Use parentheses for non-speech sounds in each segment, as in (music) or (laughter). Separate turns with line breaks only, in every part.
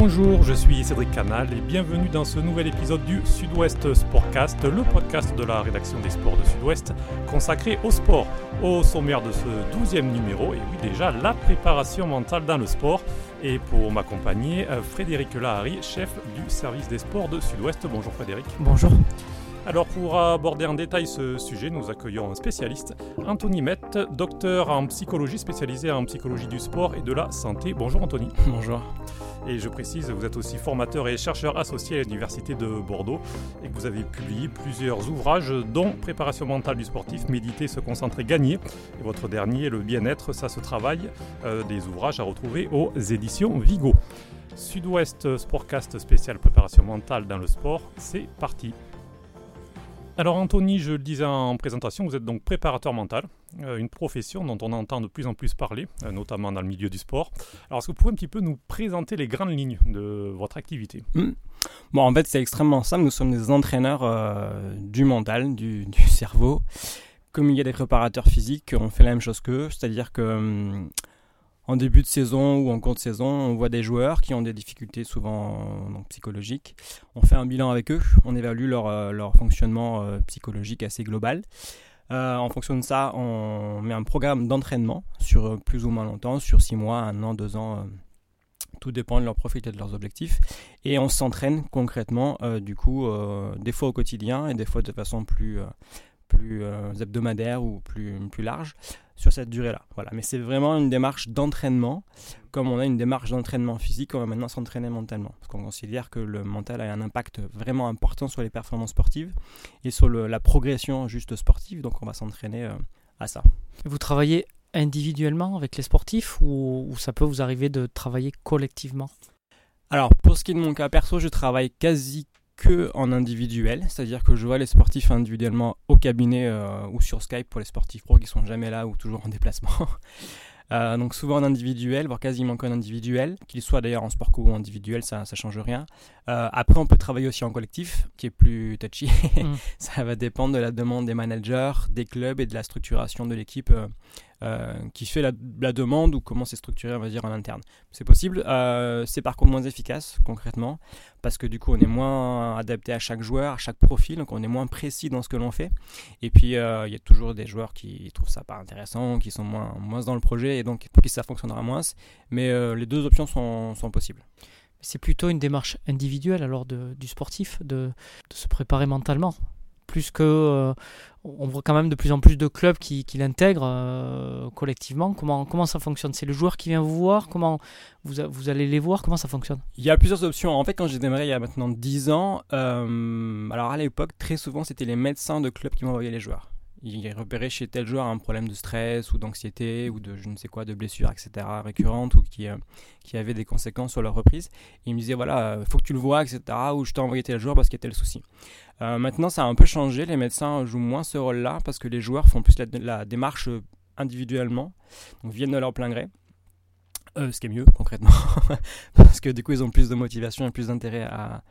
Bonjour, je suis Cédric Canal et bienvenue dans ce nouvel épisode du Sud-Ouest Sportcast, le podcast de la rédaction des sports de Sud-Ouest consacré au sport. Au sommaire de ce douzième numéro, et oui déjà, la préparation mentale dans le sport. Et pour m'accompagner, euh, Frédéric Lahari, chef du service des sports de Sud-Ouest. Bonjour Frédéric.
Bonjour.
Alors pour aborder en détail ce sujet, nous accueillons un spécialiste, Anthony Mett, docteur en psychologie spécialisé en psychologie du sport et de la santé. Bonjour Anthony.
Bonjour.
Et je précise, vous êtes aussi formateur et chercheur associé à l'Université de Bordeaux et que vous avez publié plusieurs ouvrages dont Préparation mentale du sportif, Méditer, se concentrer, gagner. Et votre dernier, Le bien-être, ça se travaille, euh, des ouvrages à retrouver aux éditions Vigo. Sud-Ouest Sportcast spécial préparation mentale dans le sport, c'est parti. Alors Anthony, je le disais en présentation, vous êtes donc préparateur mental, euh, une profession dont on entend de plus en plus parler, euh, notamment dans le milieu du sport. Alors est-ce que vous pouvez un petit peu nous présenter les grandes lignes de votre activité?
Hmm. Bon, en fait, c'est extrêmement simple. Nous sommes des entraîneurs euh, du mental, (laughs) du, cerveau. Comme il y a des préparateurs physiques, on fait la même chose qu'eux, c'est-à-dire que hum, en début de saison ou en cours de saison, on voit des joueurs qui ont des difficultés souvent psychologiques. On fait un bilan avec eux, on évalue leur, euh, leur fonctionnement euh, psychologique assez global. Euh, en fonction de ça, on met un programme d'entraînement sur plus ou moins longtemps, sur six mois, un an, deux ans. tout dépend de leur profil et de leurs objectifs. Et on s'entraîne concrètement, du coup, des fois au quotidien et des fois de façon plus, plus hebdomadaire ou plus, plus large sur cette durée-là. Voilà. Mais c'est vraiment une démarche d'entraînement. Comme on a une démarche d'entraînement physique, on va maintenant s'entraîner mentalement. Parce qu'on considère que le mental a un impact vraiment important sur les performances sportives et sur la progression juste sportive. Donc on va s'entraîner euh, à ça.
Vous travaillez individuellement avec les sportifs ou, ça peut vous arriver de travailler collectivement?
Alors, pour ce qui est de mon cas perso, je travaille quasi que en individuel, c'est-à-dire que je vois les sportifs individuellement au cabinet euh, ou sur Skype pour les sportifs pro qui sont jamais là ou toujours en déplacement. (laughs) Euh, donc souvent en individuel, voire quasiment qu'en individuel, qu'il soit d'ailleurs en sport co ou individuel, ça ne change rien. Euh, après, on peut travailler aussi en collectif, qui est plus touchy. Mm. (laughs) ça va dépendre de la demande des managers, des clubs et de la structuration de l'équipe qui fait la, demande ou comment c'est structuré, on va dire, en interne. C'est possible. Euh, c'est par contre moins efficace, concrètement, parce que du coup, on est moins adapté à chaque joueur, à chaque profil, donc on est moins précis dans ce que l'on fait. Et puis, euh, il y a toujours des joueurs qui trouvent ça pas intéressant, qui sont moins, moins dans le projet, et donc pour qui ça fonctionnera moins. Mais les deux options sont, sont possibles.
C'est plutôt une démarche individuelle alors du sportif de se préparer mentalement plus que euh, on voit quand même de plus en plus de clubs qui, l'intègrent euh, collectivement. Comment, comment ça fonctionne? C'est le joueur qui vient vous voir? Comment vous, vous allez les voir? Comment ça fonctionne?
Il y a plusieurs options. En fait, quand j'ai démarré il y a maintenant 10 ans, euh, alors à l'époque, très souvent, c'était les médecins de clubs qui m'envoyaient les joueurs il repérait chez tel joueur un problème de stress ou d'anxiété ou de je ne sais quoi, de blessure, etc., récurrente ou qui, euh, qui avait des conséquences sur leur reprise. il me disait voilà, faut que tu le vois, etc., ou je t'ai envoyé tel joueur parce qu'il y a tel souci. Euh, maintenant, ça a un peu changé. Les médecins jouent moins ce rôle-là parce que les joueurs font plus la, démarche individuellement, donc viennent de leur plein gré. Euh, ce qui est mieux concrètement, (laughs) parce que du coup ils ont plus de motivation et plus d'intérêt à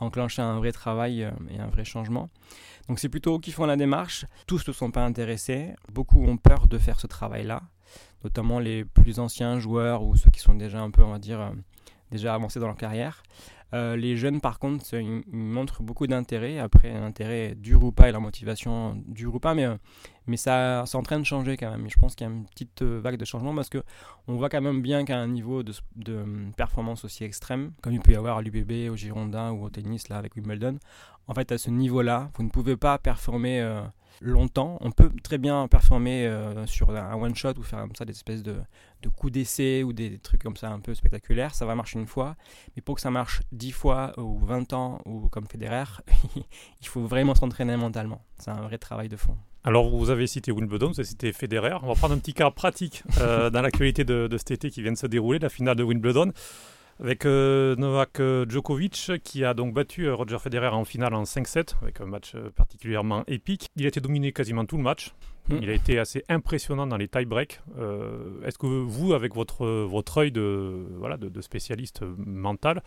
enclencher un vrai travail et un vrai changement. Donc c'est plutôt eux qui font la démarche. Tous ne sont pas intéressés. Beaucoup ont peur de faire ce travail-là, notamment les plus anciens joueurs ou ceux qui sont déjà un peu, on va dire, euh, déjà avancés dans leur carrière. Euh, les jeunes, par contre, ils, montrent beaucoup d'intérêt. Après, l'intérêt dure ou et la motivation dure ou mais, euh, mais ça, c'est en train de changer quand même. je pense qu'il y a une petite vague de changement parce que on voit quand même bien qu'à un niveau de, de, performance aussi extrême, comme il peut y avoir à l'UBB, au Girondin ou au tennis là avec Wimbledon, en fait, à ce niveau-là, vous ne pouvez pas performer euh, longtemps. On peut très bien performer euh, sur un one-shot ou faire comme ça des espèces de, de coups d'essai ou des trucs comme ça un peu spectaculaires. Ça va marcher une fois. Mais pour que ça marche 10 fois ou 20 ans ou comme Federer, (laughs) il faut vraiment s'entraîner mentalement. C'est un vrai travail de fond.
Alors, vous avez cité Wimbledon, vous avez cité Federer. On va prendre un petit cas pratique euh, dans l'actualité de, de, cet été qui vient de se dérouler, la finale de Wimbledon avec euh, Novak euh, Djokovic qui a donc battu euh, Roger Federer en finale en 5-7 avec un match particulièrement épique. Il a été dominé quasiment tout le match. Hmm. Il a été assez impressionnant dans les tie-breaks. Est-ce que vous, avec votre, votre œil de, voilà, de, spécialiste mental,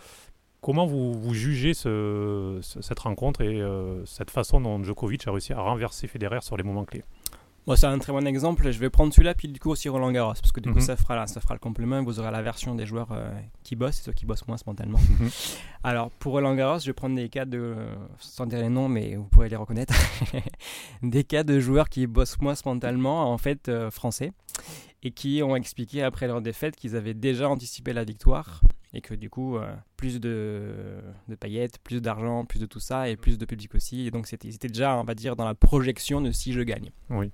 comment vous, vous jugez ce, cette rencontre et cette façon dont Djokovic a réussi à renverser Federer sur les moments clés?
C'est un très bon exemple. Je vais prendre celui-là, puis du coup aussi Roland Garros, parce que du coup
Mhm.
ça, fera, ça fera le complément. Vous aurez la version des joueurs euh, qui bossent et ceux qui bossent moins spontanément.
Mhm.
Alors pour Roland Garros, je vais prendre des cas de, sans dire les noms, mais vous pourrez les reconnaître, (laughs) des cas de joueurs qui bossent moins spontanément, en fait euh, français, et qui ont expliqué après leur défaite qu'ils avaient déjà anticipé la victoire et que du coup euh, plus de, paillettes, plus d'argent, plus de tout ça et plus de public aussi. Et donc c'était déjà, on va dire, dans la projection de si je gagne.
Oui.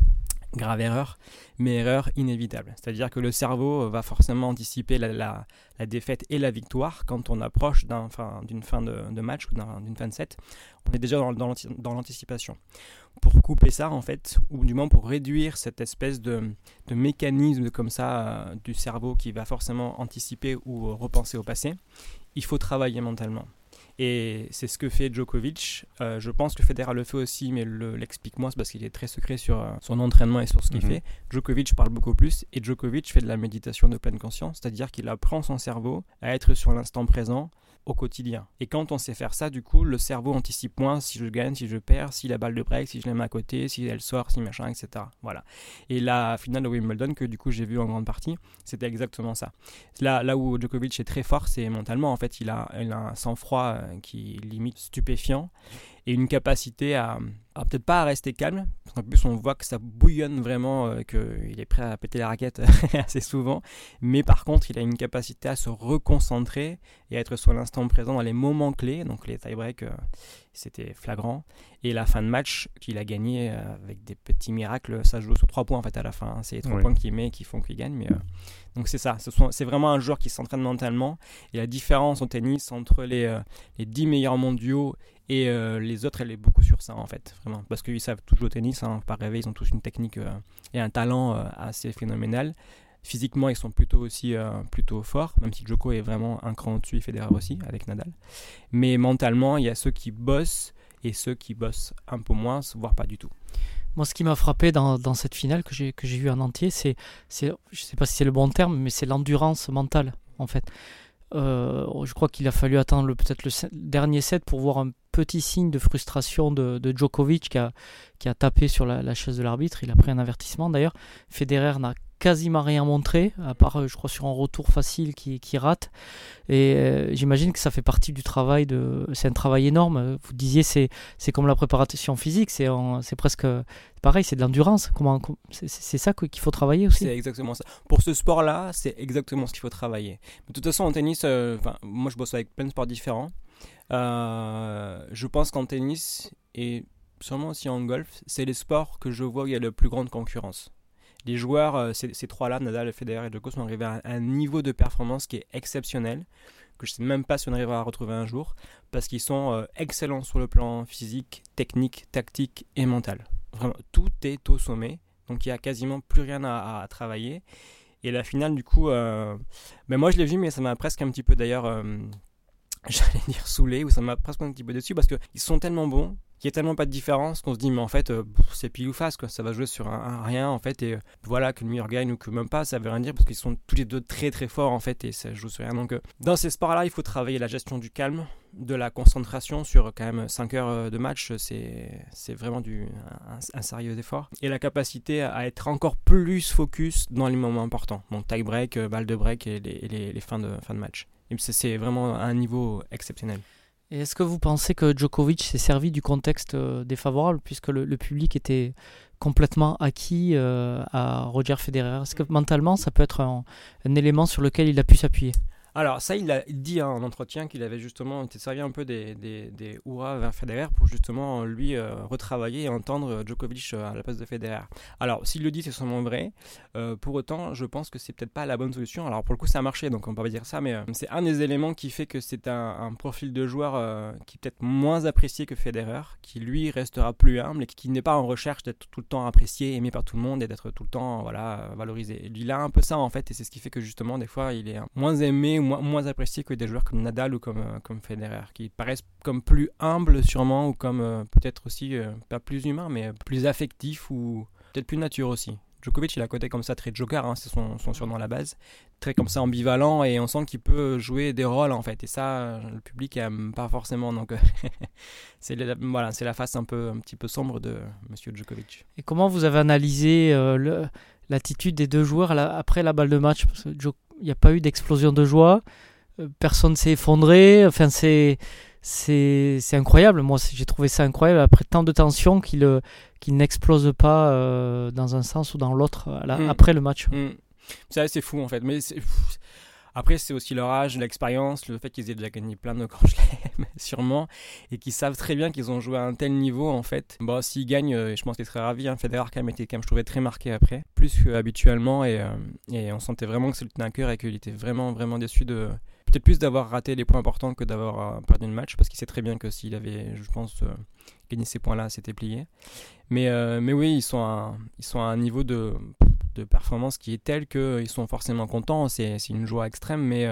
Grave erreur, mais erreur inévitable. C'est-à-dire que le cerveau va forcément anticiper la, défaite et la victoire quand on approche d'une fin de, match ou d'un- d'une fin de set. On est déjà dans, dans l'anti- dans l'anticipation. Pour couper ça, en fait, ou du moins pour réduire cette espèce de, mécanisme comme ça euh, du cerveau qui va forcément anticiper ou euh, repenser au passé, il faut travailler mentalement. Et c'est ce que fait Djokovic. Euh, je pense que Federer le fait aussi, mais le- l'explique moins, c'est parce qu'il est très secret sur euh, son entraînement et sur ce qu'il
Mhm.
fait. Djokovic parle beaucoup plus, et Djokovic fait de la méditation de pleine conscience, c'est-à-dire qu'il apprend son cerveau à être sur l'instant présent au quotidien. Et quand on sait faire ça, du coup, le cerveau anticipe moins si je gagne, si je perds, si la balle de break, si je l'aime à côté, si elle sort, si machin, etc. Voilà. Et la finale de Wimbledon, que du coup j'ai vu en grande partie, c'était exactement ça. Là, là où Djokovic est très fort, c'est mentalement. En fait, il a, il a un sang-froid euh, qui est limite stupéfiant et une capacité à, peut-être pas à rester calme. Parce qu'en plus, on voit que ça bouillonne vraiment, euh, qu'il est prêt à péter la raquette (laughs) assez souvent. Mais par contre, il a une capacité à se reconcentrer et à être sur l'instant présent dans les moments clés. Donc les tie-breaks, euh, c'était flagrant. Et la fin de match qu'il a gagné euh, avec des petits miracles, ça joue sur trois points en fait à la fin. hein. C'est les trois points qu'il met qui font qu'il gagne. Mais, euh, donc c'est ça, c'est vraiment un joueur qui s'entraîne mentalement. Et la différence au tennis entre les, euh, les 10 meilleurs mondiaux et euh, les autres, elle est beaucoup sur ça en fait, vraiment. Parce qu'ils savent tous jouer au tennis, hein, par rêver, ils ont tous une technique et un talent assez phénoménal. Physiquement, ils sont plutôt aussi euh, plutôt forts, même si Djoko est vraiment un cran au-dessus Federer aussi, avec Nadal. Mais mentalement, il y a ceux qui bossent et ceux qui bossent un peu moins, voire pas du tout.
Moi, ce qui m'a frappé dans, cette finale que j'ai vue en entier, c'est, je sais pas si c'est le bon terme, mais c'est l'endurance mentale, en fait. Euh, je crois qu'il a fallu attendre peut-être le dernier set pour voir un petit signe de frustration de, de Djokovic qui a, qui a tapé sur la, la chaise de l'arbitre. Il a pris un avertissement. D'ailleurs, Federer n'a quasiment rien montré, à part, euh, je crois, sur un retour facile qui, rate. Et euh, j'imagine que ça fait partie du travail. de C'est un travail énorme. Vous disiez, c'est, c'est comme la préparation physique. C'est, en- c'est presque pareil, c'est de l'endurance. Comment, com- c'est, c'est- ça qu'il faut travailler aussi.
C'est exactement ça. Pour ce sport-là, c'est exactement ce qu'il faut travailler. De toute façon, en tennis, euh, moi je bosse avec plein de sports différents. Je pense qu'en tennis et sûrement aussi en golf, c'est les sports que je vois où il y a la plus grande concurrence. Les joueurs, euh, ces, trois-là, Nadal, Federer et Djoko, sont arrivés à un, niveau de performance qui est exceptionnel, que je ne sais même pas si on arrivera à retrouver un jour, parce qu'ils sont euh, excellents sur le plan physique, technique, tactique et mental. Vraiment, tout est au sommet. Donc il n'y a quasiment plus rien à, à travailler. Et la finale, du coup, euh, ben moi je l'ai vu, mais ça m'a presque un petit peu d'ailleurs, euh, (laughs) j'allais dire saoulé, ou ça m'a presque un petit peu déçu parce qu'ils sont tellement bons qu'il n'y a tellement pas de différence qu'on se dit, mais en fait, euh, c'est pile ou face, quoi. ça va jouer sur un, rien, en fait, et euh, voilà, que le meilleur gagne ou que même pas, ça veut rien dire parce qu'ils sont tous les deux très très forts, en fait, et ça joue sur rien. Donc, euh, dans ces sports-là, il faut travailler la gestion du calme, de la concentration sur quand même 5 heures de match, c'est vraiment du, un, un sérieux effort. Et la capacité à être encore plus focus dans les moments importants. Donc tie break, balle de break et les, les, fins, de, fin de match. C'est vraiment un niveau exceptionnel.
Est-ce que vous pensez que Djokovic s'est servi du contexte euh, défavorable puisque le, public était complètement acquis euh, à Roger Federer? Est-ce que mentalement ça peut être un élément sur lequel il a pu s'appuyer?
Alors ça, il a dit hein, en entretien qu'il avait justement été servi un peu des, des, hurrahs vers Federer pour justement lui euh, retravailler et entendre Djokovic euh, à la place de Federer. Alors s'il le dit, c'est sûrement vrai. Euh, pour autant, je pense que c'est peut-être pas la bonne solution. Alors pour le coup, ça a marché, donc on peut pas dire ça, mais euh, c'est un des éléments qui fait que c'est un, profil de joueur euh, qui est peut-être moins apprécié que Federer, qui lui restera plus humble et qui n'est pas en recherche d'être tout le temps apprécié, aimé par tout le monde et d'être tout le temps voilà valorisé. Il a un peu ça en fait, et c'est ce qui fait que justement des fois il est moins aimé, moins, moins apprécié que des joueurs comme Nadal ou comme, euh, comme Federer, qui paraissent comme plus humbles sûrement, ou comme euh, peut-être aussi, euh, pas plus humains, mais plus affectifs ou peut-être plus nature aussi. Djokovic, il a un côté comme ça très joker, hein, c'est son, son, surnom à la base, très comme ça ambivalent et on sent qu'il peut jouer des rôles en fait. Et ça, le public aime pas forcément. Donc (laughs) c'est voilà, c'est la face un peu un petit peu sombre de Monsieur Djokovic.
Et comment vous avez analysé euh, l'attitude des deux joueurs après la balle de match? N'y a pas eu d'explosion de joie, euh, personne s'est effondré. Enfin, c'est c'est incroyable. Moi, j'ai trouvé ça incroyable après tant de tensions qu'il euh, qu'il n'explose pas euh, dans un sens ou dans l'autre mm. après le match.
Mm. C'est C'est fou en fait. Mais après, c'est aussi leur âge, l'expérience, le fait qu'ils aient déjà gagné plein de grands (laughs) chelems, sûrement, et qu'ils savent très bien qu'ils ont joué à un tel niveau en fait. Bon, s'ils gagnent, euh, je pense qu'ils seraient ravis. Hein. Federer quand même était quand je trouvais très marqué après, plus qu'habituellement, et, et on sentait vraiment que c'était un cœur et qu'il était vraiment vraiment déçu de peut-être plus d'avoir raté les points importants que d'avoir euh, perdu le match, parce qu'il sait très bien que s'il avait, je pense, euh, gagné ces points-là, c'était plié. Mais, euh, mais oui, ils sont, à, ils sont à un niveau de, de performance qui est tel qu'ils sont forcément contents. C'est une joie extrême, mais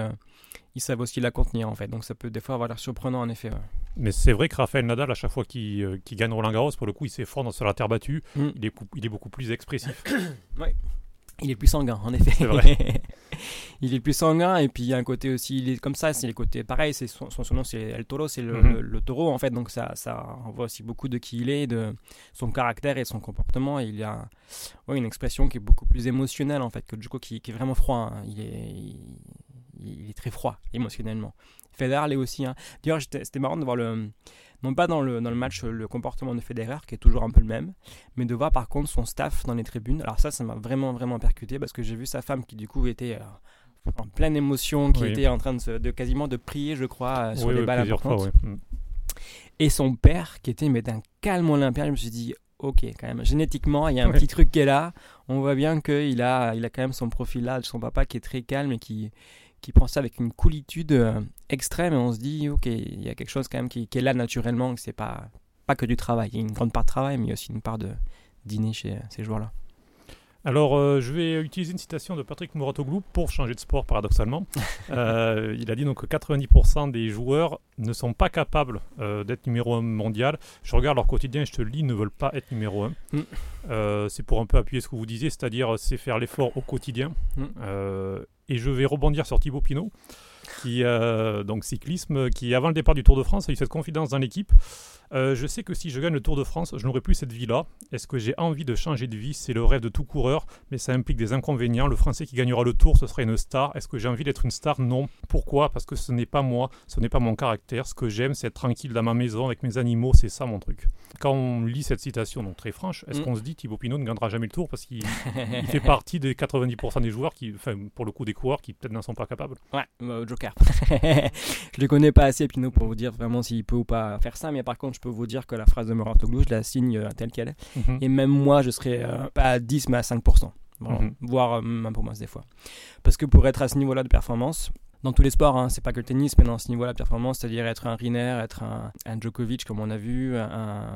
ils savent aussi la contenir, en fait. Donc ça peut des fois avoir l'air surprenant, en effet.
Mais c'est vrai que Raphaël Nadal, à chaque fois qu'il gagne Roland Garros, pour le coup, il s'effondre sur la terre battue. Mm. Il, est, il est beaucoup plus expressif. (coughs)
oui. Il est plus sanguin, en effet. C'est vrai. (laughs) (laughs) il est plus sanguin et puis il y a un côté aussi, il est comme ça, c'est les côtés pareil, c'est son, son nom c'est El Toro, c'est le, taureau en fait, donc ça, ça envoie aussi beaucoup de qui il est, de son caractère et son comportement. il y a ouais, une expression qui est beaucoup plus émotionnelle en fait que Djoko qui, qui est vraiment froid. Hein. Il, est, il, est très froid émotionnellement. Federer l'est aussi. Hein. D'ailleurs, c'était marrant de voir le non pas dans le, dans le match le comportement de Federer qui est toujours un peu le même, mais de voir par contre son staff dans les tribunes. Alors ça, ça m'a vraiment vraiment percuté parce que j'ai vu sa femme qui du coup était euh, en pleine émotion, qui était en train de, de, quasiment de prier, je crois, euh, sur les balles importantes. Mm. Et son père qui était mais d'un calme olympien, je me suis dit ok, quand même, génétiquement, il y a un petit truc qui est là. On voit bien qu'il a, il a quand même son profil là de son papa qui est très calme et qui, qui prend ça avec une coolitude euh, extrême et on se dit, ok, il y a quelque chose quand même qui, est là naturellement, que c'est pas, pas que du travail. Il y a une grande part de travail, mais il y a aussi une part de dîner chez ces joueurs-là.
Alors, euh, je vais utiliser une citation de Patrick Mouratoglou pour changer de sport, paradoxalement. (laughs) Euh, il a dit donc que 90% des joueurs ne sont pas capables d'être numéro 1 mondial. Je regarde leur quotidien et je te le lis, ils ne veulent pas être numéro 1. Mm. c'est pour un peu appuyer ce que vous disiez, c'est-à-dire c'est faire l'effort au quotidien. Mm. Et je vais rebondir sur Thibaut Pinot, qui, euh, donc cyclisme, qui avant le départ du Tour de France a eu cette confidence dans l'équipe. Euh, je sais que si je gagne le Tour de France, je n'aurai plus cette vie-là. Est-ce que j'ai envie de changer de vie? C'est le rêve de tout coureur, mais ça implique des inconvénients. Le Français qui gagnera le Tour, ce sera une star. Est-ce que j'ai envie d'être une star? Non. Pourquoi? Parce que ce n'est pas moi, ce n'est pas mon caractère. Ce que j'aime, c'est être tranquille dans ma maison avec mes animaux. C'est ça mon truc. Quand on lit cette citation, donc très franche, est-ce mm. qu'on se dit Thibaut Pinot ne gagnera jamais le Tour parce qu'il fait partie des 90% des joueurs qui, enfin, pour le coup, des coureurs qui peut-être n'en sont pas capables?
Ouais, euh, (laughs) Je ne le connais pas assez, Pinot, pour vous dire vraiment s'il peut ou pas faire ça, mais par contre, je peux vous dire que la phrase de Mouratoglou, je la signe euh, telle qu'elle est. Mhm. Et même moi, je serais euh, pas à 10, mais à 5%. Mhm. Voire euh, un peu moins des fois. Parce que pour être à ce niveau-là de performance, dans tous les sports, hein, c'est pas que le tennis, mais dans ce niveau-là de performance, c'est-à-dire être un Riner, être un, Djokovic comme on a vu, un,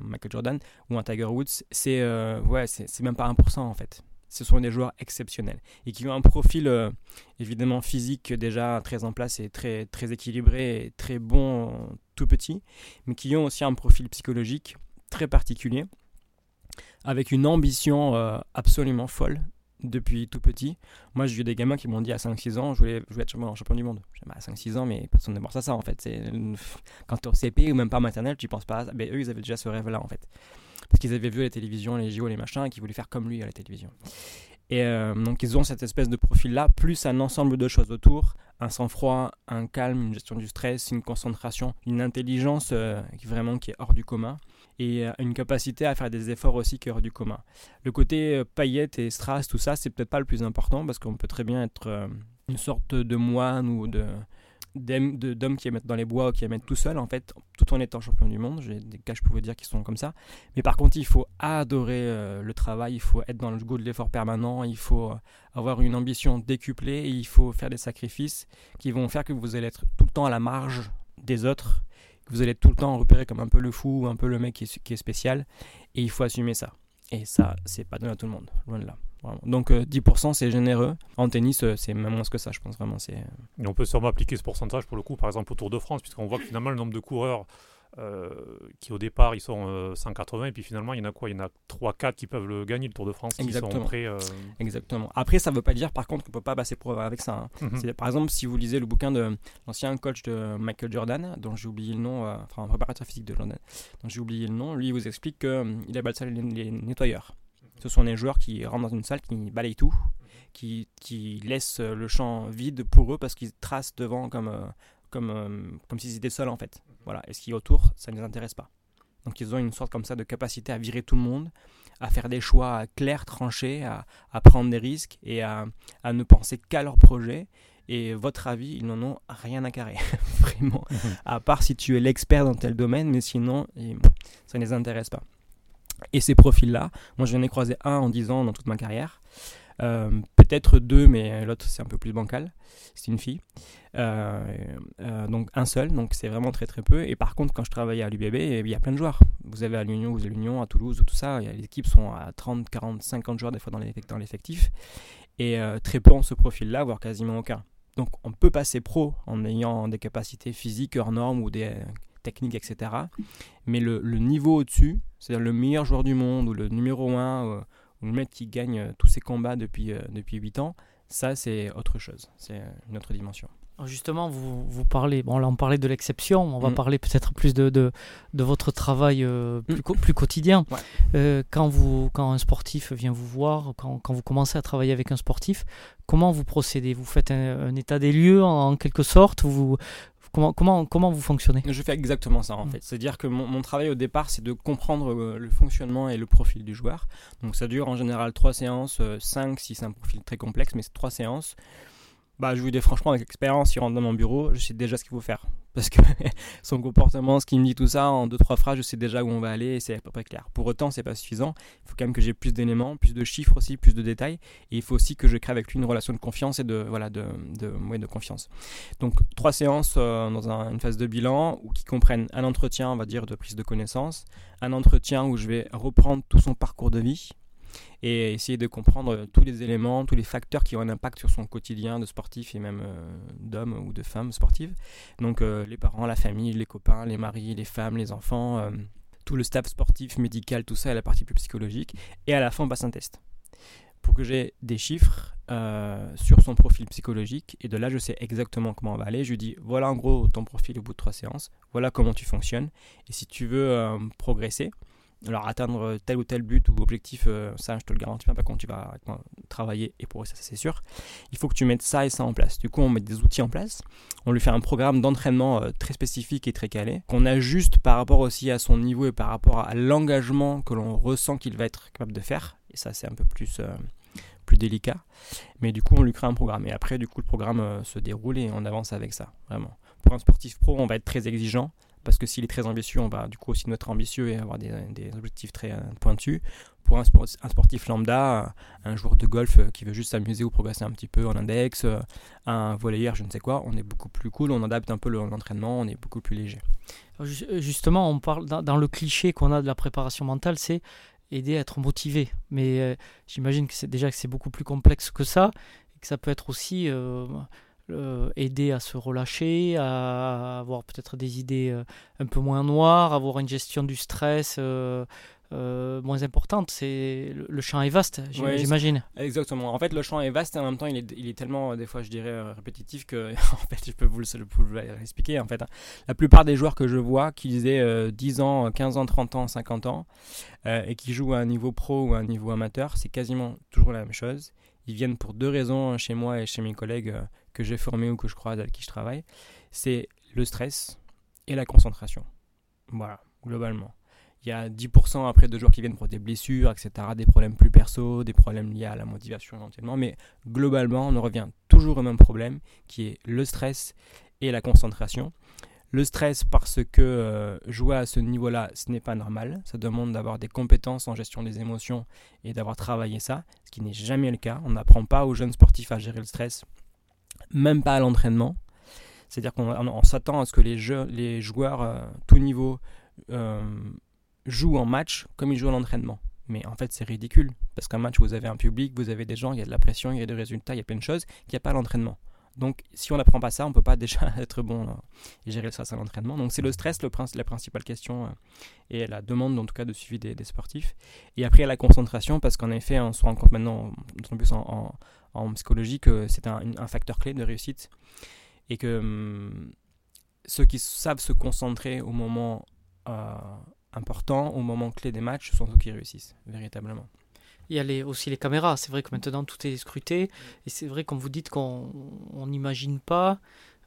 Michael Jordan ou un Tiger Woods, c'est ouais, c'est même pas 1% en fait ce sont des joueurs exceptionnels et qui ont un profil évidemment physique déjà très en place et très, très équilibré et très bon tout petit, mais qui ont aussi un profil psychologique très particulier, avec une ambition euh, absolument folle depuis tout petit. Moi, j'ai vu des gamins qui m'ont dit à 5-6 ans, je voulais, être champion, du monde. À 5-6 ans, mais personne ne pense à ça en fait. C'est, quand tu es au CP ou même pas maternelle, tu penses pas à ça. Mais eux, ils avaient déjà ce rêve-là en fait. Parce qu'ils avaient vu la télévision, les JO, les machins, et qu'ils voulaient faire comme lui à la télévision. Et euh, donc ils ont cette espèce de profil-là, plus un ensemble de choses autour, un sang-froid, un calme, une gestion du stress, une concentration, une intelligence euh, vraiment qui est hors du commun, et euh, une capacité à faire des efforts aussi qui est hors du commun. Le côté paillettes et strass, tout ça, c'est peut-être pas le plus important, parce qu'on peut très bien être une sorte de moine ou de d'hommes qui aiment dans les bois ou qui aiment tout seul en fait tout en étant champion du monde. J'ai des cas je pouvais dire qui sont comme ça. Mais par contre il faut adorer euh, le travail. Il faut être dans le goût de l'effort permanent. Il faut euh, avoir une ambition décuplée. Et il faut faire des sacrifices qui vont faire que vous allez être tout le temps à la marge des autres. Que vous allez être tout le temps repéré comme un peu le fou un peu le mec qui est spécial. Et il faut assumer ça et ça c'est pas donné à tout le monde loin de là donc 10% euh, c'est généreux. En tennis, euh, c'est même moins que ça, je pense vraiment. C'est...
Et on peut sûrement appliquer ce pourcentage pour le coup, par exemple au Tour de France, puisqu'on voit que finalement le nombre de coureurs euh, qui au départ ils sont 180 et puis finalement il y en a quoi? Il y en a 3-4 qui peuvent le gagner le Tour de France
Exactement.
qui sont prêts.
Exactement. Après ça ne veut pas dire par contre qu'on ne peut pas passer pro avec ça. Hein. Mhm. Par exemple si vous lisez le bouquin de l'ancien coach de Michael Jordan, dont j'ai oublié le nom, enfin un préparateur physique de Jordan, dont j'ai oublié le nom, lui il vous explique qu'il appelle ça les, les nettoyeurs. Ce sont les joueurs qui rentrent dans une salle, qui balayent tout, qui, qui laissent le champ vide pour eux parce qu'ils tracent devant comme, comme, comme s'ils étaient seuls en fait. Voilà. Et ce qui est autour, ça ne les intéresse pas. Donc ils ont une sorte comme ça de capacité à virer tout le monde, à faire des choix clairs, tranchés, à, à prendre des risques et à, à ne penser qu'à leur projet. Et votre avis, ils n'en ont rien à carrer, (laughs) vraiment. Mhm. À part si tu es l'expert dans tel domaine, mais sinon, ça ne les intéresse pas. Et ces profils-là, moi j'en ai croisé un en 10 ans dans toute ma carrière. Euh, peut-être deux, mais l'autre c'est un peu plus bancal. C'est une fille. Euh, euh, donc un seul, donc c'est vraiment très très peu. Et par contre, quand je travaillais à l'UBB, il y a plein de joueurs. Vous avez à l'Union, vous avez l'Union, à Toulouse, tout ça. Les équipes sont à 30, 40, 50 joueurs des fois dans l'effectif. Et très peu ont ce profil-là, voire quasiment aucun. Donc on peut passer pro en ayant des capacités physiques hors normes ou des techniques, etc. Mais le, niveau au-dessus, c'est-à-dire le meilleur joueur du monde ou le numéro 1 le mec qui gagne euh, tous ses combats depuis, euh, depuis 8 ans, ça c'est autre chose, c'est euh, une autre dimension.
Justement, vous, vous parlez, bon là on parlait de l'exception, on va mm. parler peut-être plus de, de, de, votre travail plus, mm. plus, quotidien. quand, vous, quand un sportif vient vous voir, quand, quand, vous commencez à travailler avec un sportif, comment vous procédez? Vous faites un, état des lieux en, quelque sorte? Vous, Comment, comment, comment vous fonctionnez?
Je fais exactement ça en mm. fait. C'est-à-dire que mon, travail au départ, c'est de comprendre euh, le fonctionnement et le profil du joueur. Donc ça dure en général 3 séances, 5 euh, si c'est un profil très complexe, mais c'est 3 séances bah, je vous dis franchement, avec l'expérience, il rentre dans mon bureau, je sais déjà ce qu'il faut faire. (laughs) Parce que (laughs) son comportement, ce qu'il me dit, tout ça, en deux, trois phrases, je sais déjà où on va aller et c'est à peu près clair. Pour autant, c'est pas suffisant. Il faut quand même que j'ai plus d'éléments, plus de chiffres aussi, plus de détails. Et il faut aussi que je crée avec lui une relation de confiance et de, voilà, de, de, de confiance. Donc, trois séances euh, dans une phase de bilan où qui comprennent un entretien, on va dire, de prise de connaissance, un entretien où je vais reprendre tout son parcours de vie, et essayer de comprendre tous les éléments, tous les facteurs qui ont un impact sur son quotidien de sportif et même euh, d'homme ou de femme sportive. Donc euh, les parents, la famille, les copains, les maris, les femmes, les enfants, euh, tout le staff sportif, médical, tout ça, et la partie plus psychologique. Et à la fin, on passe un test pour que j'ai des chiffres sur son profil psychologique. Et de là, je sais exactement comment on va aller. Je lui dis, voilà en gros ton profil au bout de trois séances, voilà comment tu fonctionnes. Et si tu veux progresser, alors atteindre tel ou tel but ou objectif, euh, ça je te le garantis pas, par contre tu vas travailler et pour ça c'est sûr. Il faut que tu mettes ça et ça en place. Du coup on met des outils en place, on lui fait un programme d'entraînement euh, très spécifique et très calé, qu'on ajuste par rapport aussi à son niveau et par rapport à l'engagement que l'on ressent qu'il va être capable de faire. Et ça c'est un peu plus, euh, plus délicat. Mais du coup on lui crée un programme. Et après du coup le programme se déroule et on avance avec ça, vraiment. Pour un sportif pro on va être très exigeant parce que s'il est très ambitieux, on va du coup aussi être ambitieux et avoir des, objectifs très euh, pointus. Pour un, sportif lambda, un joueur de golf euh, qui veut juste s'amuser ou progresser un petit peu en index, euh, un volleyeur, je ne sais quoi, on est beaucoup plus cool, on adapte un peu l'entraînement, on est beaucoup plus léger.
Justement, on parle dans, le cliché qu'on a de la préparation mentale, c'est aider à être motivé. Mais j'imagine que c'est déjà que c'est beaucoup plus complexe que ça et que ça peut être aussi aider à se relâcher, à avoir peut-être des idées euh, un peu moins noires, avoir une gestion du stress euh, moins importante. C'est le, champ est vaste, j'imagine.
exactement. En fait, le champ est vaste et en même temps, il est, il est tellement, des fois, je dirais, répétitif que, (laughs) en fait, je peux vous l'expliquer. En fait, hein. la plupart des joueurs que je vois, qu'ils aient 10 ans, 15 ans, 30 ans, 50 ans, et qui jouent à un niveau pro ou à un niveau amateur, c'est quasiment toujours la même chose. Ils viennent pour deux raisons chez moi et chez mes collègues que j'ai formé ou que je croise, avec qui je travaille, c'est le stress et la concentration. Voilà, globalement. Il y a 10% après de joueurs qui viennent pour des blessures, etc., des problèmes plus perso, des problèmes liés à la motivation éventuellement, mais globalement, on revient toujours au même problème qui est le stress et la concentration. Le stress parce que euh, jouer à ce niveau-là, ce n'est pas normal. Ça demande d'avoir des compétences en gestion des émotions et d'avoir travaillé ça, ce qui n'est jamais le cas. On n'apprend pas aux jeunes sportifs à gérer le stress même pas à l'entraînement. C'est-à-dire qu'on s'attend à ce que les, joueurs, euh, tout niveau, euh, jouent en match comme ils jouent à l'entraînement. Mais en fait, c'est ridicule. Parce qu'un match, vous avez un public, vous avez des gens, il y a de la pression, il y a des résultats, il y a plein de choses qu'il n'y a pas à l'entraînement. Donc, si on n'apprend pas ça, on peut pas (laughs) déjà être bon et gérer stress à l'entraînement. Donc, c'est le stress la principale question et la demande, en tout cas, de suivi des, sportifs. Et après, la concentration, parce qu'en effet, on se rend compte maintenant, d'autant plus en, en, psychologie, que c'est un, facteur clé de réussite et que hum, ceux qui savent se concentrer au moment important, au moment clé des matchs, sont ceux qui réussissent véritablement.
Il y a aussi les caméras. C'est vrai que maintenant tout est scruté. Et c'est vrai, comme vous dites, qu'on n'imagine pas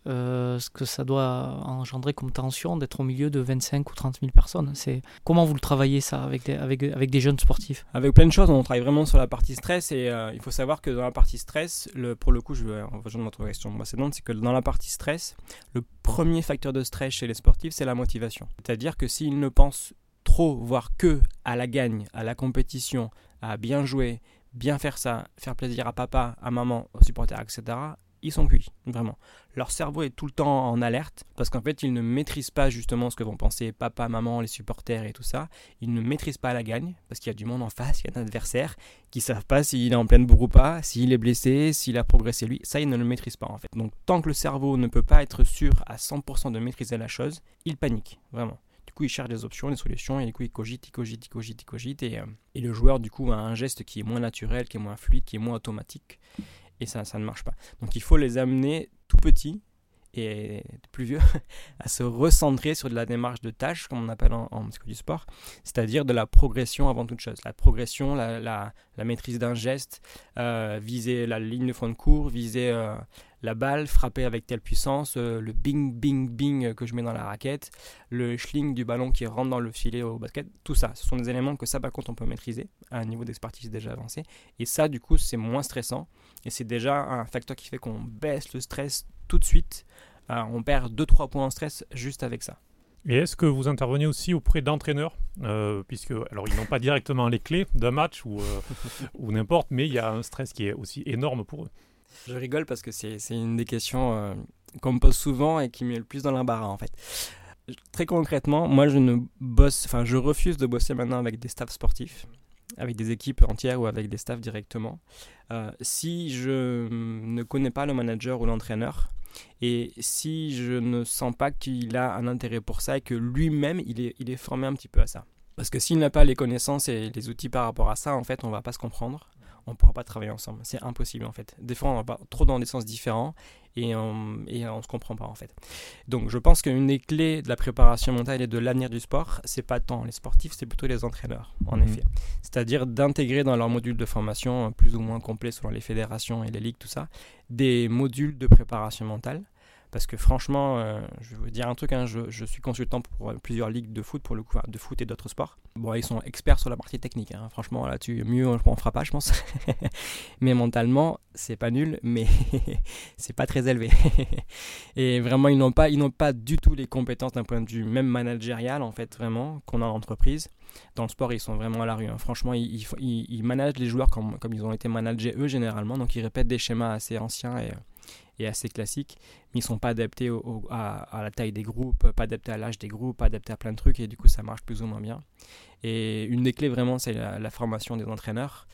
euh, ce que ça doit engendrer comme tension d'être au milieu de 25 ou 30 000 personnes. C'est comment vous le travaillez ça avec des, avec, avec des jeunes sportifs?
Avec plein de choses, on travaille vraiment sur la partie stress et euh, il faut savoir que dans la partie stress, le, pour le coup, je vais rejoindre votre question précédente, c'est que dans la partie stress, le premier facteur de stress chez les sportifs, c'est la motivation. C'est-à-dire que s'ils ne pensent trop, voire que à la gagne, à la compétition, à bien jouer, bien faire ça, faire plaisir à papa, à maman, aux supporters, etc., ils sont cuits, vraiment. Leur cerveau est tout le temps en alerte parce qu'en fait, ils ne maîtrisent pas justement ce que vont penser papa, maman, les supporters et tout ça. Ils ne maîtrisent pas la gagne parce qu'il y a du monde en face, il y a un adversaire qui savent pas s'il est en pleine bourre ou pas, s'il est blessé, s'il a progressé lui. Ça, ils ne le maîtrisent pas en fait. Donc, tant que le cerveau ne peut pas être sûr à 100% de maîtriser la chose, il panique, vraiment. Coup, il cherche des options, des solutions, et du coup, il cogite, il cogite, il cogite, il cogite, et, euh, et le joueur, du coup, a un geste qui est moins naturel, qui est moins fluide, qui est moins automatique et ça ne marche pas. Donc il faut les amener tout petits et plus vieux (laughs) à se recentrer sur de la démarche de tâche, comme on appelle en, en du sport, c'est-à-dire de la progression avant toute chose. La progression, la, maîtrise d'un geste, euh, viser la ligne de fond de cours, viser euh, la balle, frapper avec telle puissance, euh, le bing, bing, bing que je mets dans la raquette, le schling du ballon qui rentre dans le filet au basket, tout ça, ce sont des éléments que ça, par contre, on peut maîtriser à un niveau d'expertise déjà avancé. Et ça, du coup, c'est moins stressant. Et c'est déjà un facteur qui fait qu'on baisse le stress tout de suite. Euh, on perd 2-3 points en stress juste avec ça.
Et est-ce que vous intervenez aussi auprès d'entraîneurs? Euh, Puisque, alors, ils n'ont pas directement les clés d'un match ou, ou n'importe, mais il y a un stress qui est aussi énorme pour eux.
Je rigole parce que c'est une des questions euh, qu'on me pose souvent et qui met le plus dans l'embarras en fait. Très concrètement, moi je ne bosse, enfin je refuse de bosser maintenant avec des staffs sportifs, avec des équipes entières ou avec des staffs directement, euh, si je ne connais pas le manager ou l'entraîneur et si je ne sens pas qu'il a un intérêt pour ça et que lui-même il est, formé un petit peu à ça. Parce que s'il n'a pas les connaissances et les outils par rapport à ça, en fait, on va pas se comprendre on ne pourra pas travailler ensemble. C'est impossible en fait. Des fois, on va trop dans des sens différents et on ne se comprend pas en fait. Donc, je pense qu'une des clés de la préparation mentale et de l'avenir du sport, c'est pas tant les sportifs, c'est plutôt les entraîneurs, en mhm. effet. C'est-à-dire d'intégrer dans leur module de formation, plus ou moins complet selon les fédérations et les ligues, tout ça, des modules de préparation mentale parce que franchement, euh, je vais vous dire un truc, hein, je, suis consultant pour plusieurs ligues de foot, pour le coup, de foot et d'autres sports. Bon, ils sont experts sur la partie technique, hein. franchement, là-dessus, mieux on fera pas, je pense. (laughs) mais mentalement, c'est pas nul, mais (laughs) c'est pas très élevé. (laughs) et vraiment, ils n'ont pas, pas du tout les compétences d'un point de vue même managérial, en fait, vraiment, qu'on a en entreprise. Dans le sport, ils sont vraiment à la rue. Hein. Franchement, ils, managent les joueurs comme, ils ont été managés eux généralement, donc ils répètent des schémas assez anciens et et assez classiques, mais ils sont pas adaptés à, la taille des groupes, pas adaptés à l'âge des groupes, pas adaptés à plein de trucs, et du coup ça marche plus ou moins bien. Et une des clés vraiment, c'est la, formation des entraîneurs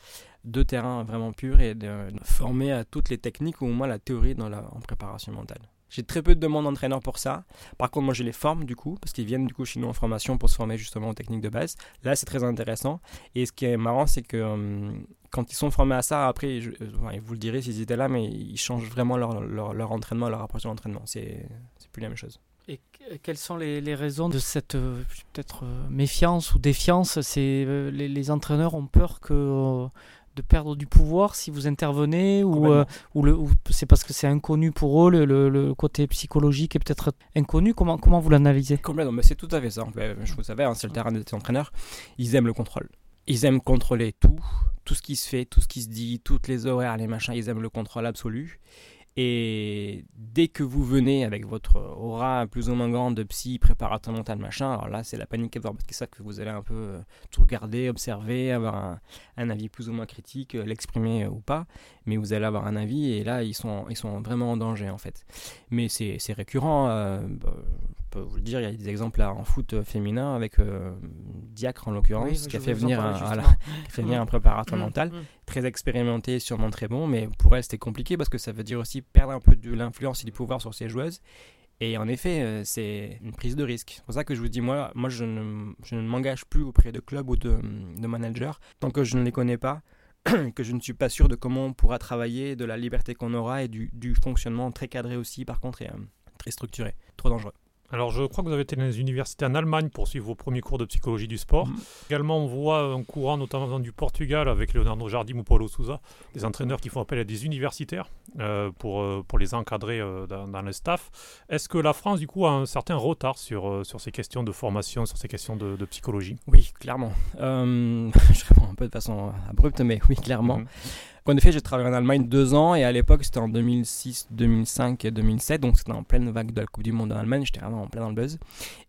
de terrain vraiment pur et de, former à toutes les techniques ou au moins la théorie dans la, en préparation mentale. J'ai très peu de demandes d'entraîneurs pour ça. Par contre, moi, je les forme du coup, parce qu'ils viennent du coup chez nous en formation pour se former justement aux techniques de base. Là, c'est très intéressant. Et ce qui est marrant, c'est que hum, quand ils sont formés à ça, après, euh, vous le direz s'ils étaient là, mais ils changent vraiment leur, entraînement, leur approche de l'entraînement. C'est plus la même chose.
Et quelles sont les, raisons de cette euh, peut-être euh, méfiance ou défiance? C'est les, entraîneurs ont peur que de perdre du pouvoir si vous intervenez ou, euh, ou, le, c'est parce que c'est inconnu pour eux, le, le, côté psychologique est peut-être inconnu Comment, comment vous l'analysez?
Complètement, mais c'est tout à fait ça. Je vous savais, hein, c'est le terrain des entraîneurs. Ils aiment le contrôle. Ils aiment contrôler tout, tout ce qui se fait, tout ce qui se dit, toutes les horaires, les machins. Ils aiment le contrôle absolu. Et dès que vous venez avec votre aura plus ou moins grande de psy, préparateur mental, machin, alors là, c'est la panique à voir parce que ça que vous allez un peu euh, tout regarder, observer, avoir un, avis plus ou moins critique, euh, l'exprimer euh, ou pas, mais vous allez avoir un avis et là, ils sont, ils sont vraiment en danger en fait. Mais c'est récurrent. Bah, peux vous le dire, il y a des exemples là, en foot féminin avec Diacre en l'occurrence, qui, a fait venir un, qui fait venir un préparateur mental, très expérimenté, sûrement très bon, mais pour elle c'était compliqué parce que ça veut dire aussi perdre un peu de l'influence et du pouvoir sur ses joueuses. Et en effet, euh, c'est une prise de risque. C'est pour ça que je vous dis, moi, moi je ne, je ne m'engage plus auprès de clubs ou de, de managers tant que je ne les connais pas, (clears throat) que je ne suis pas sûr de comment on pourra travailler, de la liberté qu'on aura et du, du, fonctionnement très cadré aussi, par contre, et euh, très structuré. Trop dangereux.
Alors, je crois que vous avez été dans les universités en Allemagne pour suivre vos premiers cours de psychologie du sport. Mm. Également, on voit un courant, notamment du Portugal, avec Leonardo Jardim ou Paulo Souza, des entraîneurs qui font appel à des universitaires euh, pour, euh, pour les encadrer euh, dans, le staff. Est-ce que la France, du coup, a un certain retard sur, sur ces questions de formation, sur ces questions de, psychologie?
Oui, clairement. (laughs) je réponds un peu de façon abrupte, mais oui, clairement. Mm. En effet, j'ai travaillé en Allemagne deux ans et à l'époque, c'était en 2006, 2005 et 2007, donc c'était en pleine vague de la Coupe du Monde en Allemagne, j'étais vraiment en plein dans le buzz.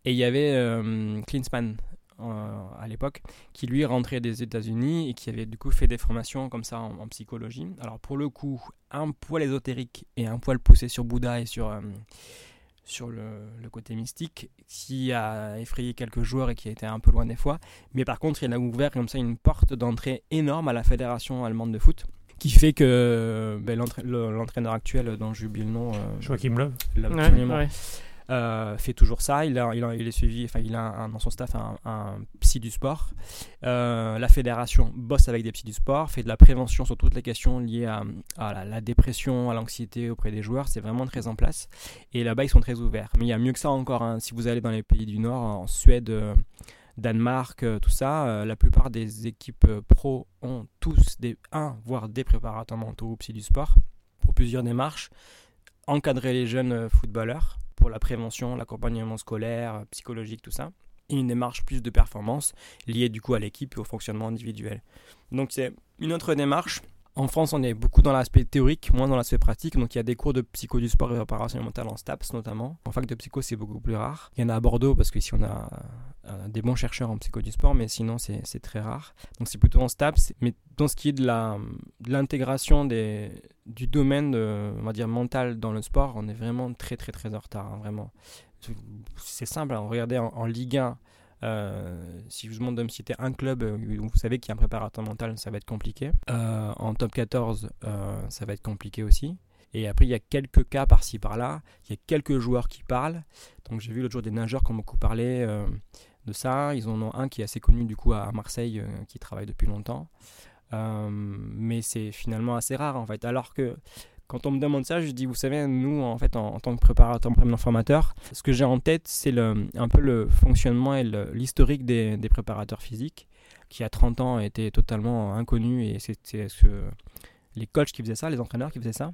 Et il y avait euh, Klinsmann euh, à l'époque qui lui rentrait des États-Unis et qui avait du coup fait des formations comme ça en, psychologie. Alors pour le coup, un poil ésotérique et un poil poussé sur Bouddha et sur. Euh, sur le, le, côté mystique, qui a effrayé quelques joueurs et qui a été un peu loin des fois. Mais par contre, il a ouvert comme ça une porte d'entrée énorme à la Fédération allemande de foot qui fait que ben, l'entraîneur actuel dont j'oublie le nom, euh,
Joachim Löw,
euh, fait toujours ça. Il, a, il, est suivi, enfin, il a dans son staff un, psy du sport. Euh, la fédération bosse avec des psys du sport, fait de la prévention sur toutes les questions liées à, la, dépression, à l'anxiété auprès des joueurs. C'est vraiment très en place. Et là-bas, ils sont très ouverts. Mais il y a mieux que ça encore. Hein. Si vous allez dans les pays du Nord, en Suède Danemark, euh, tout ça, euh, la plupart des équipes euh, pro ont tous des un voire des préparateurs mentaux au psy du sport pour plusieurs démarches. Encadrer les jeunes footballeurs pour la prévention, l'accompagnement scolaire, psychologique, tout ça. Et une démarche plus de performance liée du coup à l'équipe et au fonctionnement individuel. Donc c'est une autre démarche en France, on est beaucoup dans l'aspect théorique, moins dans l'aspect pratique. Donc, il y a des cours de psycho du sport et réparation mentale en STAPS notamment. En fac de psycho, c'est beaucoup plus rare. Il y en a à Bordeaux parce qu'ici, on a euh, des bons chercheurs en psycho du sport, mais sinon, c'est très rare. Donc, c'est plutôt en STAPS. Mais dans ce qui est de l'intégration du domaine, on va dire, mental dans le sport, on est vraiment très, très, très en retard. Hein, vraiment. C'est simple. Hein. regardez en, en Ligue 1 euh, si je vous demande de me citer un club où vous savez qu'il y a un préparateur mental, ça va être compliqué. Euh, en top 14, euh, ça va être compliqué aussi. Et après, il y a quelques cas par-ci par-là. Il y a quelques joueurs qui parlent. Donc, j'ai vu l'autre jour des nageurs qui ont beaucoup parlé de ça. Ils en ont un qui est assez connu du coup à Marseille, qui travaille depuis longtemps. mais c'est finalement assez rare en fait. Alors que quand on me demande ça, je dis, vous savez, nous, en fait, en, tant que préparateur, formateur, ce que j'ai en tête, c'est un peu le fonctionnement et l'historique des, préparateurs physiques, qui à 30 ans étaient totalement inconnus, et c'est les coachs qui faisaient ça, les entraîneurs qui faisaient ça.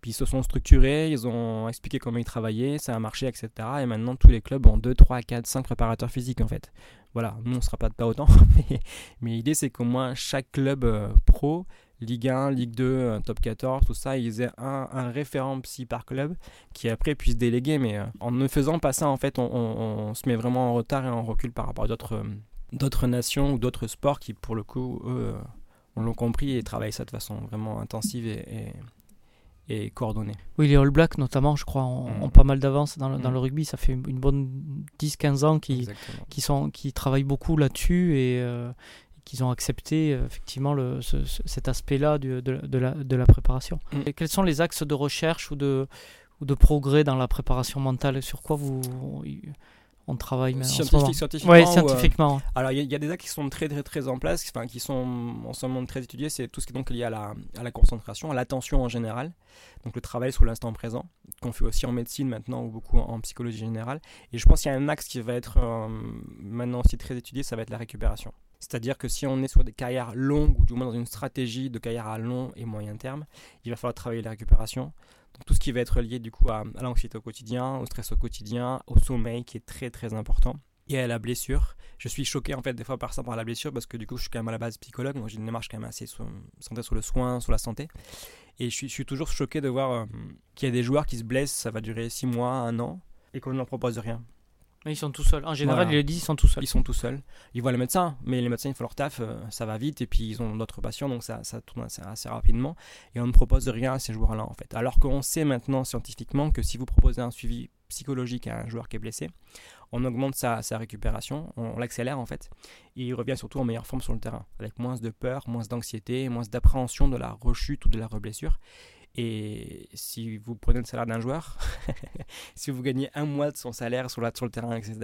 Puis ils se sont structurés, ils ont expliqué comment ils travaillaient, ça a marché, etc. Et maintenant, tous les clubs ont 2, 3, 4, 5 préparateurs physiques, en fait. Voilà, nous, on ne sera pas, pas autant, (laughs) mais, mais l'idée, c'est qu'au moins, chaque club euh, pro Ligue 1, Ligue 2, top 14, tout ça, ils aient un, référent psy par club qui après puisse déléguer. Mais euh, en ne faisant pas ça, en fait, on, se met vraiment en retard et en recul par rapport à d'autres, euh, d'autres nations ou d'autres sports qui, pour le coup, eux, euh, on l'ont compris et travaillent ça de façon vraiment intensive et, et, coordonnée.
Oui, les All Blacks, notamment, je crois, ont, mm. pas mal d'avance dans, dans, le mm. rugby. Ça fait une bonne 10-15 ans qu'ils qui sont, qui travaillent beaucoup là-dessus et qu'ils ont accepté euh, effectivement le, cet aspect-là de, de, la, de, la, préparation. Mm. Et quels sont les axes de recherche ou de, ou de progrès dans la préparation mentale? Sur quoi vous, on travaille
Scientifique, scientifiquement
Oui, scientifiquement.
alors, il y, a des axes qui sont très, très, très en place, enfin, qui sont en ce moment très étudiés. C'est tout ce qui est donc lié à la, à la concentration, à l'attention en général. Donc, le travail sur l'instant présent, qu'on fait aussi en médecine maintenant ou beaucoup en, psychologie générale. Et je pense qu'il y a un axe qui va être euh, maintenant aussi très étudié, ça va être la récupération. C'est-à-dire que si on est sur des carrières longues, ou du moins dans une stratégie de carrière à long et moyen terme, il va falloir travailler la récupération. Tout ce qui va être lié du coup à, l'anxiété au quotidien, au stress au quotidien, au sommeil qui est très très important et à la blessure. Je suis choqué en fait des fois par ça, par la blessure, parce que du coup je suis quand même à la base psychologue, donc j'ai une démarche quand même assez centrée sur le soin, sur la santé. Et je suis, toujours choqué de voir euh, qu'il y a des joueurs qui se blessent, ça va durer 6 mois, 1 an, et qu'on ne leur propose rien.
Mais ils sont tout seuls. En général,
Voilà.
ils le disent, ils sont tout seuls.
Ils sont tout seuls. Ils voient le médecin, mais les médecins, ils font leur taf, euh, ça va vite, et puis ils ont d'autres patients, donc ça, ça tourne assez, assez rapidement. Et on ne propose rien à ces joueurs-là, en fait. Alors qu'on sait maintenant scientifiquement que si vous proposez un suivi psychologique à un joueur qui est blessé, on augmente sa, sa récupération, on, on l'accélère, en fait, et il revient surtout en meilleure forme sur le terrain, avec moins de peur, moins d'anxiété, moins d'appréhension de la rechute ou de la reblessure. Et si vous prenez le salaire d'un joueur, (laughs) si vous gagnez un mois de son salaire sur, la, le terrain, etc.,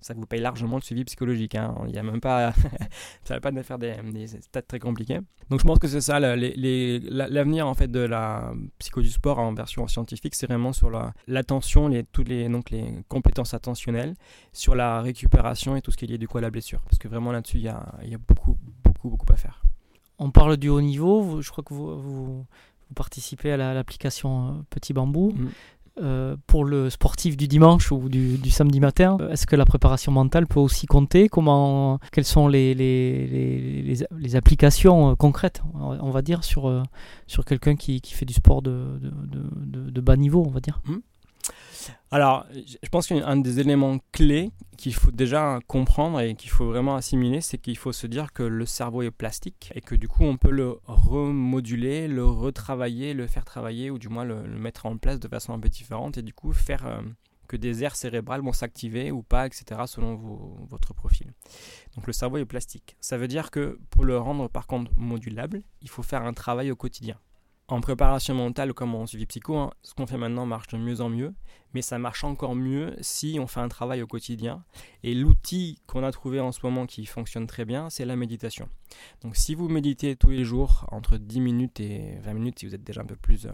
ça vous paye largement le suivi psychologique. hein. Il n'y a même pas, (laughs) ça va pas de faire des, stats très compliqués. Donc je pense que c'est ça, la- la- l'avenir en fait de la psycho du sport en version scientifique, c'est vraiment sur la- l'attention, les, toutes les, donc les compétences attentionnelles, sur la récupération et tout ce qui est lié du coup à la blessure. Parce que vraiment là-dessus, il y a, y beaucoup, beaucoup, beaucoup à faire.
On parle du haut niveau. je crois que vous, vous participez à la- l'application euh, Petit Bambou.
Mm.
Euh, pour le sportif du dimanche ou du, du samedi matin, euh, est-ce que la préparation mentale peut aussi compter? Comment, Quelles sont les, les, les, les- les applications concrètes, on va dire, sur, sur quelqu'un qui, qui fait du sport de, de, de- de- de bas niveau, on va dire?
Alors, je pense qu'un des éléments clés qu'il faut déjà comprendre et qu'il faut vraiment assimiler, c'est qu'il faut se dire que le cerveau est plastique et que du coup, on peut le remoduler, le retravailler, le faire travailler ou du moins le, mettre en place de façon un peu différente et du coup faire euh, que des aires cérébrales vont s'activer ou pas, etc. selon votre profil. Donc le cerveau est plastique. Ça veut dire que pour le rendre par contre modulable, il faut faire un travail au quotidien. En préparation mentale comme en suivi psycho, hein, ce qu'on fait maintenant marche de mieux en mieux mais ça marche encore mieux si on fait un travail au quotidien. Et l'outil qu'on a trouvé en ce moment qui fonctionne très bien, c'est la méditation. Donc si vous méditez tous les jours entre 10 minutes et 20 minutes, si vous êtes déjà un peu plus, euh,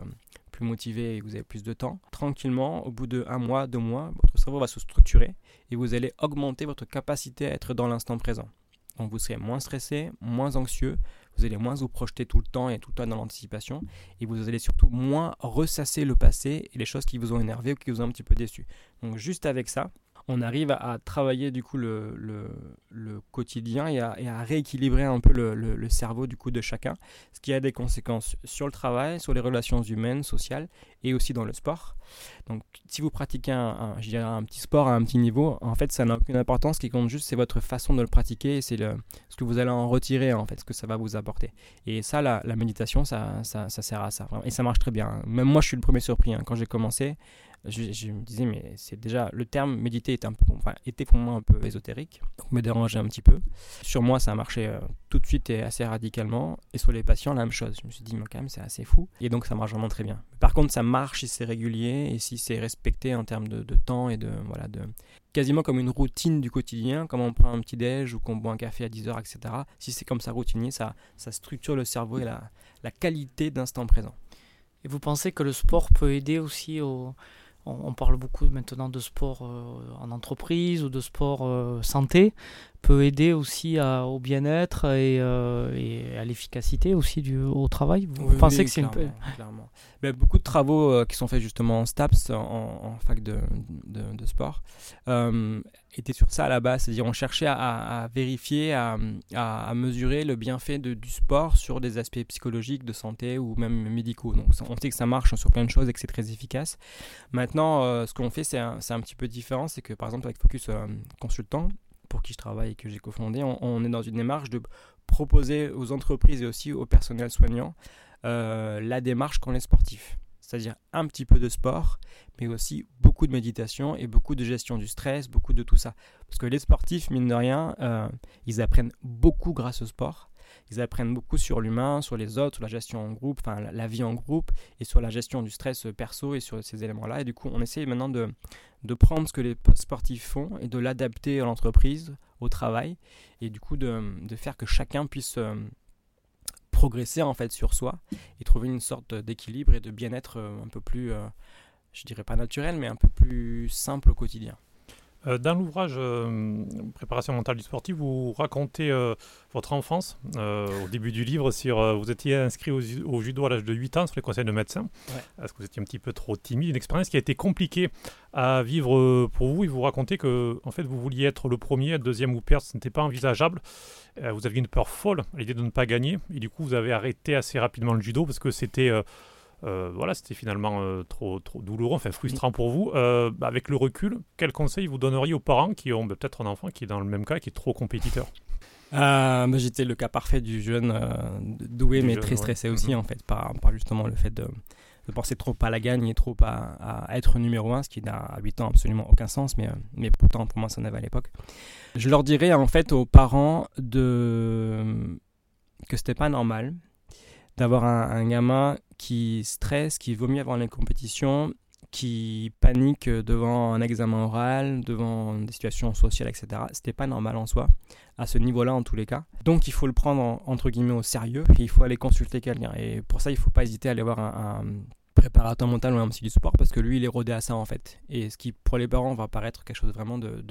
plus motivé et que vous avez plus de temps, tranquillement, au bout de un mois, deux mois, votre cerveau va se structurer et vous allez augmenter votre capacité à être dans l'instant présent. Donc vous serez moins stressé, moins anxieux, vous allez moins vous projeter tout le temps et tout le temps dans l'anticipation, et vous allez surtout moins ressasser le passé et les choses qui vous ont énervé ou qui vous ont un petit peu déçu. Donc juste avec ça, on arrive à, travailler du coup le, quotidien et à, rééquilibrer un peu le, cerveau du coup de chacun, ce qui a des conséquences sur le travail, sur les relations humaines, sociales et aussi dans le sport. Donc si vous pratiquez un, je dirais un petit sport à un petit niveau, en fait ça n'a aucune importance, ce qui compte juste c'est votre façon de le pratiquer, c'est ce que vous allez en retirer en fait, ce que ça va vous apporter. Et ça, la, la méditation, ça, ça, sert à ça. Et ça marche très bien. Même moi, je suis le premier surpris. hein. Quand j'ai commencé, je, me disais, mais c'est déjà le terme méditer est un peu, enfin, était pour moi un peu ésotérique, donc me dérangeait un petit peu. Sur moi, ça a marché euh, tout de suite et assez radicalement. Et sur les patients, la même chose. Je me suis dit, mais quand même, c'est assez fou. Et donc, ça marche vraiment très bien. Par contre, ça marche si c'est régulier et si c'est respecté en termes de, de temps et de, voilà, de quasiment comme une routine du quotidien, comme on prend un petit déj ou qu'on boit un café à 10h, etc. Si c'est comme ça routinier, ça, ça structure le cerveau et la, la qualité d'instant présent.
Et vous pensez que le sport peut aider aussi au... On parle beaucoup maintenant de sport euh, en entreprise ou de sport euh, santé, peut aider aussi à- au bien-être et, euh, et à l'efficacité aussi du, au travail. Vous
Oui,
pensez
oui,
que c'est une...
clairement, beaucoup de travaux euh, qui sont faits justement en STAPS, en, en fac de, de, de sport, euh, étaient sur ça à la base. C'est-à-dire on cherchait à, à- à vérifier, à, à- mesurer le bienfait de- du sport sur des aspects psychologiques, de santé ou même médicaux. Donc on sait que ça marche sur plein de choses et que c'est très efficace. Maintenant, ce qu'on fait, c'est un, un petit peu différent. C'est que par exemple avec Focus Consultant, pour qui je travaille et que j'ai cofondé, on, on est dans une démarche de proposer aux entreprises et aussi au personnel soignant euh, la démarche qu'ont les sportifs. C'est-à-dire un petit peu de sport, mais aussi beaucoup de méditation et beaucoup de gestion du stress, beaucoup de tout ça. Parce que les sportifs, mine de rien, euh, ils apprennent beaucoup grâce au sport. Ils apprennent beaucoup sur l'humain, sur les autres, sur la gestion en groupe, enfin la, vie en groupe et sur la gestion du stress perso et sur ces éléments-là. Et du coup, on essaie maintenant de, prendre ce que les sportifs font et de l'adapter à l'entreprise, au travail, et du coup de, de faire que chacun puisse euh, progresser en fait sur soi et trouver une sorte d'équilibre et de bien-être euh, un peu plus, euh, je dirais pas naturel, mais un peu plus simple au quotidien.
Euh, Dans l'ouvrage euh, Préparation mentale du sportif, vous racontez euh, votre enfance euh, au début du livre. Sur, vous étiez inscrit au, ju- au judo à l'âge de 8 ans sur les conseils de médecins.
Ouais.
Est-ce que vous étiez un petit peu trop timide? Une expérience qui a été compliquée à vivre pour vous. Et vous racontez que en fait, vous vouliez être le premier, le deuxième ou perdre. Ce n'était pas envisageable. Vous aviez une peur folle à l'idée de ne pas gagner. Et du coup, vous avez arrêté assez rapidement le judo parce que c'était... euh, voilà, c'était finalement trop, trop douloureux, enfin frustrant pour vous. Bah, avec le recul, quel conseil vous donneriez aux parents qui ont bah, peut-être un enfant qui est dans le même cas, qui est trop compétiteur?
Bah, J'étais le cas parfait du jeune doué, mais très stressé aussi, mhm. en fait, par, par, justement le fait de, de penser trop à la gagne et trop à, être numéro un, ce qui n'a à 8 ans absolument aucun sens, mais, mais pourtant pour moi ça n'avait à l'époque. Je leur dirais en fait aux parents de que c'était pas normal d'avoir un, gamin qui stresse, qui vomit avant les compétitions, qui panique devant un examen oral, devant des situations sociales, etc. C'était pas normal en soi, à ce niveau-là en tous les cas. Donc il faut le prendre entre guillemets au sérieux et il faut aller consulter quelqu'un. Et pour ça, il faut pas hésiter à aller voir un, préparateur mental ou un psy du sport parce que lui, il est rodé à ça en fait. Et ce qui pour les parents va paraître quelque chose vraiment de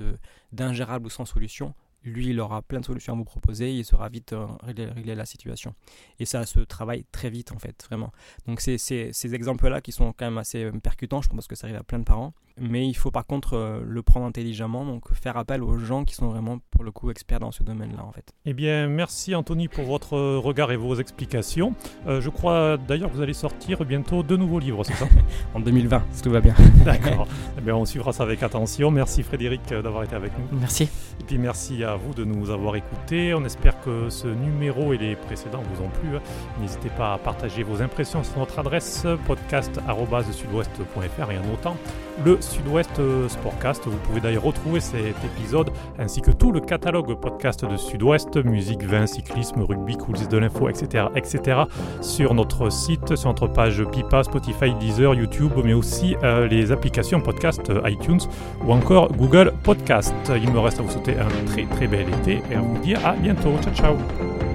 d'ingérable ou sans solution, lui, il aura plein de solutions à vous proposer, il saura vite euh, régler, la situation. Et ça se travaille très vite, en fait, vraiment. Donc, c'est ces exemples-là qui sont quand même assez euh, percutants, je pense que ça arrive à plein de parents. Mais il faut par contre euh, le prendre intelligemment, donc faire appel aux gens qui sont vraiment, pour le coup, experts dans ce domaine-là, en fait.
Eh bien, merci Anthony pour votre regard et vos explications. je crois d'ailleurs que vous allez sortir bientôt deux nouveaux livres, c'est ça? (laughs)
En 2020, si tout va bien. (laughs)
D'accord. eh bien, on suivra ça avec attention. Merci Frédéric d'avoir été avec nous.
Merci.
Et puis merci à à vous de nous avoir écoutés. On espère que ce numéro et les précédents vous ont plu. N'hésitez pas à partager vos impressions sur notre adresse podcast.sudouest.fr et en notant le Sud-Ouest Sportcast. Vous pouvez d'ailleurs retrouver cet épisode ainsi que tout le catalogue podcast de Sud-Ouest, musique, vin, cyclisme, rugby, coulisses de l'info, etc., etc. sur notre site, sur notre page Pipa, Spotify, Deezer, YouTube, mais aussi euh, les applications podcast euh, iTunes ou encore Google Podcast. Il me reste à vous souhaiter un très très bel été et à vous dire à bientôt. Ciao ciao